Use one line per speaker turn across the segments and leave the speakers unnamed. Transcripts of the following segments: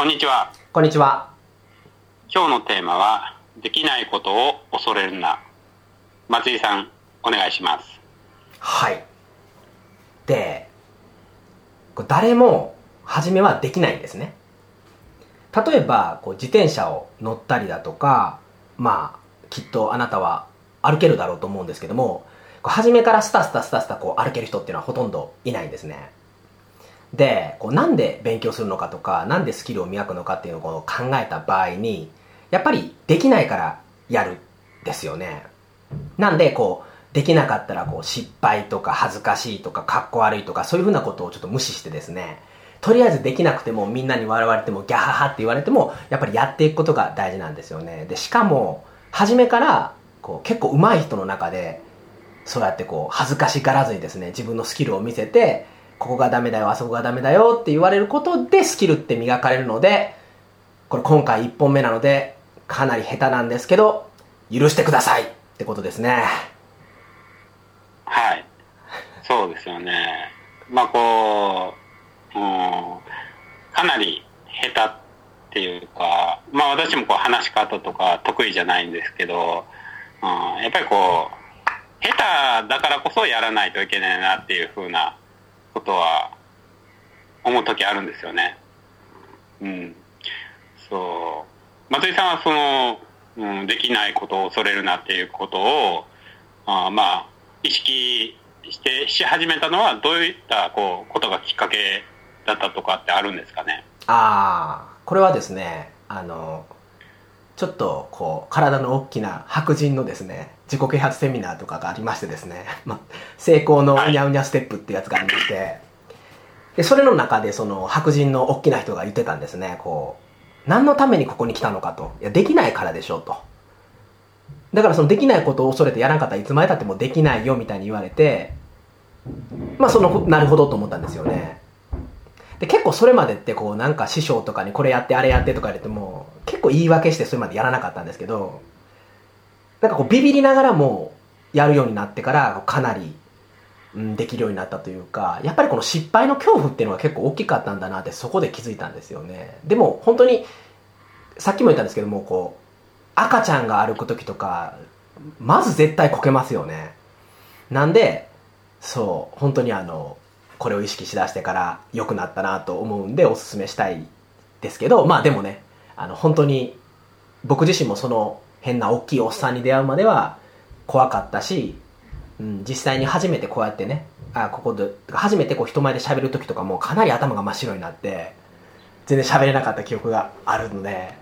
こんにちは。
こんにちは。
今日のテーマは、できないことを恐れるな。松井さん、お願いします。
はい。で、誰も初めはできないんですね。例えば、こう自転車を乗ったりだとか、まあ、きっとあなたは歩けるだろうと思うんですけども、初めからスタスタスタスタこう歩ける人っていうのはほとんどいないんですね。で、こうなんで勉強するのかとか、なんでスキルを磨くのかっていうのを考えた場合に、やっぱりできないからやるですよね。なんで、こう、できなかったらこう失敗とか恥ずかしいとかかっこ悪いとかそういうふうなことをちょっと無視してですね、とりあえずできなくてもみんなに笑われてもギャハハって言われてもやっぱりやっていくことが大事なんですよね。で、しかも、初めからこう結構上手い人の中でそうやってこう恥ずかしがらずにですね、自分のスキルを見せて、ここがダメだよ、あそこがダメだよって言われることでスキルって磨かれるので、これ今回1本目なので、かなり下手なんですけど、許してくださいってことですね。
はい。そうですよね。まあこう、うん、かなり下手っていうか、まあ私もこう話し方とか得意じゃないんですけど、うん、やっぱりこう、下手だからこそやらないといけないなっていうふうなことは思う時あるんですよね。うん。そう。松井さんはその、うん、できないことを恐れるなっていうことを、あまあ、意識して、し始めたのはどういったこうことがきっかけだったとかってあるんですかね？
ああ、これはですね、あの、ちょっとこう、体の大きな白人のですね、自己啓発セミナーとかがありましてですね、まあ、成功のうにゃうにゃステップってやつがありまして、で、それの中でその白人の大きな人が言ってたんですね、こう、何のためにここに来たのかと。いや、できないからでしょ、と。だからそのできないことを恐れてやらなかったらいつまでたってもできないよみたいに言われて、まあその、なるほどと思ったんですよね。で、結構それまでってこうなんか師匠とかにこれやってあれやってとか言われても、結構言い訳してそれまでやらなかったんですけど、なんかこうビビりながらもやるようになってからかなり、うん、できるようになったというか、やっぱりこの失敗の恐怖っていうのが結構大きかったんだなってそこで気づいたんですよね。でも本当に、さっきも言ったんですけども、こう、赤ちゃんが歩く時とか、まず絶対こけますよね。なんで、そう、本当にあの、これを意識しだしてから良くなったなと思うんでおすすめしたいですけど、まあでもね、あの、本当に僕自身もその変な大きいおっさんに出会うまでは怖かったし、うん、実際に初めてこうやってね、あ、ここで、初めてこう人前で喋る時とかもかなり頭が真っ白になって、全然喋れなかった記憶があるので、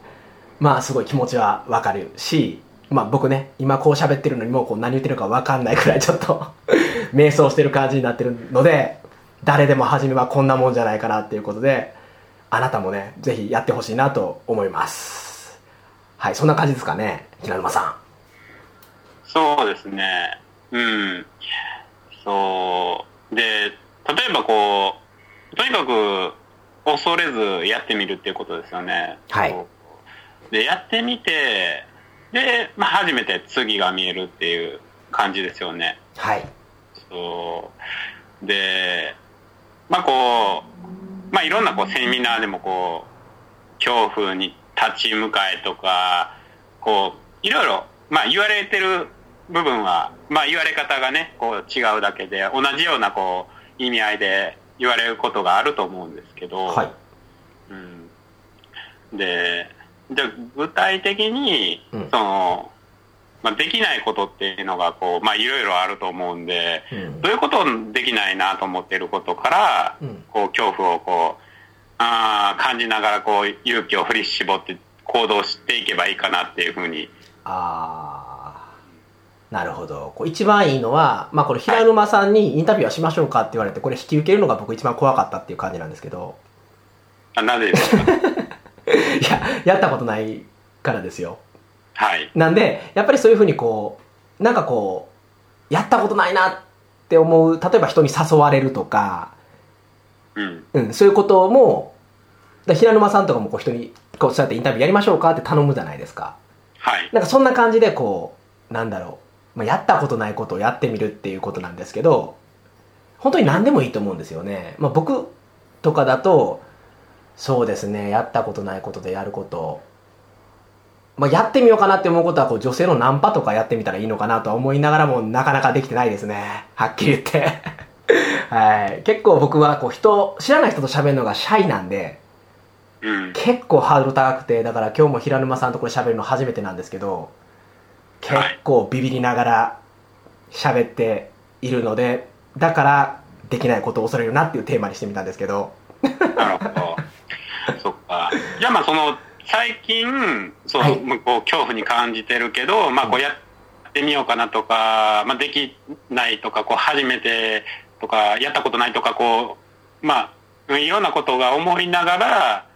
まあすごい気持ちはわかるし、まあ僕ね、今こう喋ってるのにもうこう何言ってるかわかんないくらいちょっと 瞑想してる感じになってるので、誰でも初めはこんなもんじゃないかなっていうことで、あなたもね、ぜひやってほしいなと思います。はい、そんな感じですかね、平沼さん。
そうですね。うん。そう。で、例えばこう、とにかく恐れずやってみるっていうことですよね。
はい
で、やってみて、で、まあ、初めて次が見えるっていう感じですよね。
はい。
そう。で、まあこう、まあいろんなこうセミナーでもこう、恐怖に立ち向かえとか、こう、いろいろ、まあ言われてる部分は、まあ言われ方がね、こう違うだけで、同じようなこう、意味合いで言われることがあると思うんですけど、
はい。
うん。で、じゃあ具体的に、
うん
その、まあ、できないことっていうのがこう、まあいろいろあると思うんで、
うん
どういうことをできないなと思っていることから、
うん
こう恐怖をこう、あー感じながらこう勇気を振り絞って行動していけばいいかなっていうふうに。
あー、なるほど。こう一番いいのは、まあこれ平沼さんにインタビューはしましょうかって言われて、これ引き受けるのが僕一番怖かったっていう感じなんですけど、
あなぜですか？
いや、やったことないからですよ。
はい。
なんで、やっぱりそういうふうにこう、なんかこう、やったことないなって思う、例えば人に誘われるとか、
うん。
うん、そういうことも、だ平沼さんとかもこう人に、こうそうやってインタビューやりましょうかって頼むじゃないですか。
はい。
なんかそんな感じでこう、なんだろう、まあ、やったことないことをやってみるっていうことなんですけど、本当に何でもいいと思うんですよね。まあ僕とかだと、そうですねやったことないことでやることまあ、やってみようかなって思うことはこう女性のナンパとかやってみたらいいのかなとは思いながらもなかなかできてないですね はっきり言って はい結構僕はこう人知らない人と喋るのがシャイなんで
うん。
結構ハードル高くてだから今日も平沼さんとこれ喋るの初めてなんですけど結構ビビりながら喋っているのでだからできないことを恐れるなっていうテーマにしてみたんですけど
なるほど。そっか。じゃあまあその、最近、そう、
はい。
まあこう恐怖に感じてるけど、まあこうやってみようかなとか、まあできないとか、こう初めてとか、やったことないとか、こう、まあ、いろんなことが思いながら、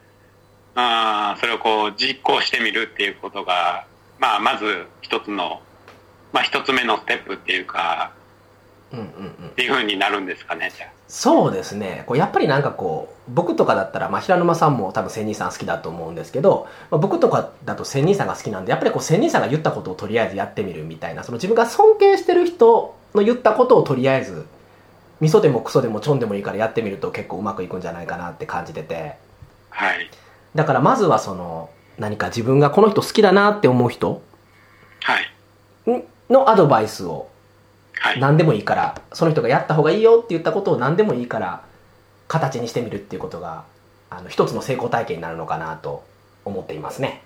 あーそれをこう実行してみるっていうことが、まあまず一つの、まあ一つ目のステップっていうか、っていうふうになるんですかね、じゃあ。
そうですねこうやっぱりなんかこう僕とかだったら、まあ、平沼さんも多分千人さん好きだと思うんですけど、まあ、僕とかだと千人さんが好きなんでやっぱりこう千人さんが言ったことをとりあえずやってみるみたいなその自分が尊敬してる人の言ったことをとりあえず味噌でもクソでもちょんでもいいからやってみると結構うまくいくんじゃないかなって感じてて
はい。
だからまずはその何か自分がこの人好きだなって思う人
はい。
んのアドバイスを
はい。
何でもいいからその人がやった方がいいよって言ったことを何でもいいから形にしてみるっていうことがあの一つの成功体験になるのかなと思っていますね。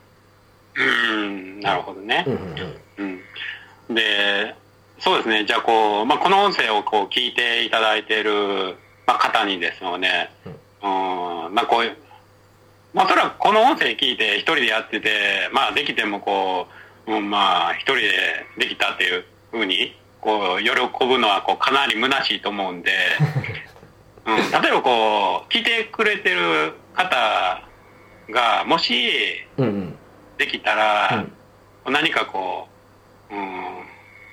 うーん、なるほどね
うん。うんうん
うん。で、そうですね。じゃあ、こう、まあ、この音声をこう聞いていただいている、まあ、方にですよね、うん、まあ、こういう、まあ、おそらくこの音声聞いて一人でやってて、まあ、できてもこう、うん、まあ、一人でできたっていうふうに、こう、喜ぶのは、こう、かなり虚しいと思うんで、うん、例えばこう、聞いてくれてる方が、もし、
うんうん。
できたら、何かこう、うん、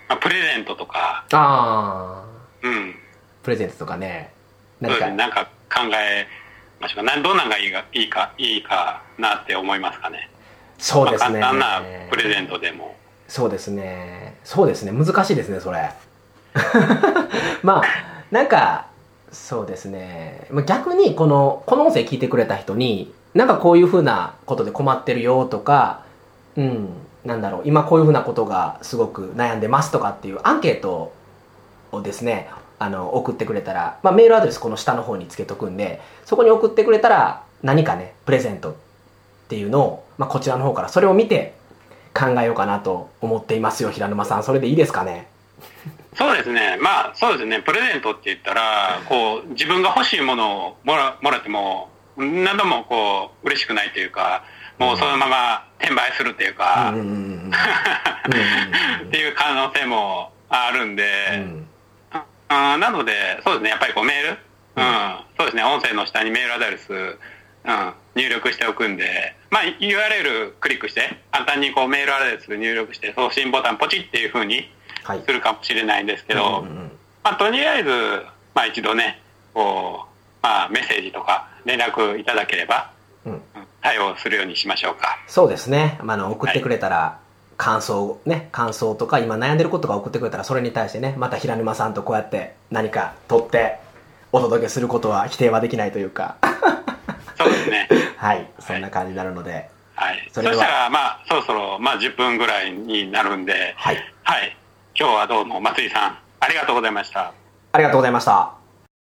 まあ、プレゼントとか、
ああ
うん、
プレゼントとかね。何か。
なんか考えましょう。か。などんなんがいいか、いいか、いいかなって思いますかね。
そうですね、
まあ、簡単なプレゼントでも。
そうですね。そうですね。難しいですねそれ。まあなんかそうですね。逆にこのこの音声聞いてくれた人になんかこういうふうなことで困ってるよとかうんなんだろう。今こういうふうなことがすごく悩んでますとかっていうアンケートをですねあの送ってくれたら、まあ、メールアドレスこの下の方につけとくんでそこに送ってくれたら何かねプレゼントっていうのを、まあ、こちらの方からそれを見て考えようかなと思っていますよ平沼さん。それでいいですかね？
そうですね。まあ、そうですね。プレゼントって言ったら、こう、自分が欲しいものをもらもらっても、何度もこう、嬉しくないというか、もうそのまま転売するっていうか、
うんうんうんうん。
っていう可能性もあるんで、
うん。
うん、なので、そうですね、やっぱりこうメール、うん、そうですね、音声の下にメールアドレス、うん、入力しておくんで、まあ、URL クリックして、簡単にこうメールアドレス入力して、送信ボタンポチっていう風に
はい。
するかもしれないんですけど、
うんうんうん。
まあ、とりあえず、まあ、一度ね、こう、まあ、メッセージとか連絡いただければ、
うん。
うん対応するようにしましょうか。
そうですね、まあ、あの送ってくれたら、感想ね感想とか今悩んでることが送ってくれたらそれに対してねまた平沼さんとこうやって何か取ってお届けすることは否定はできないというか
そうですね。
はいそんな感じになるので
はい。そ
それでは
したら、まあ、そろそろ、まあ、10分ぐらいになるんで、
はい
はい。今日はどうも松井さん、ありがとうございました。
ありがとうございました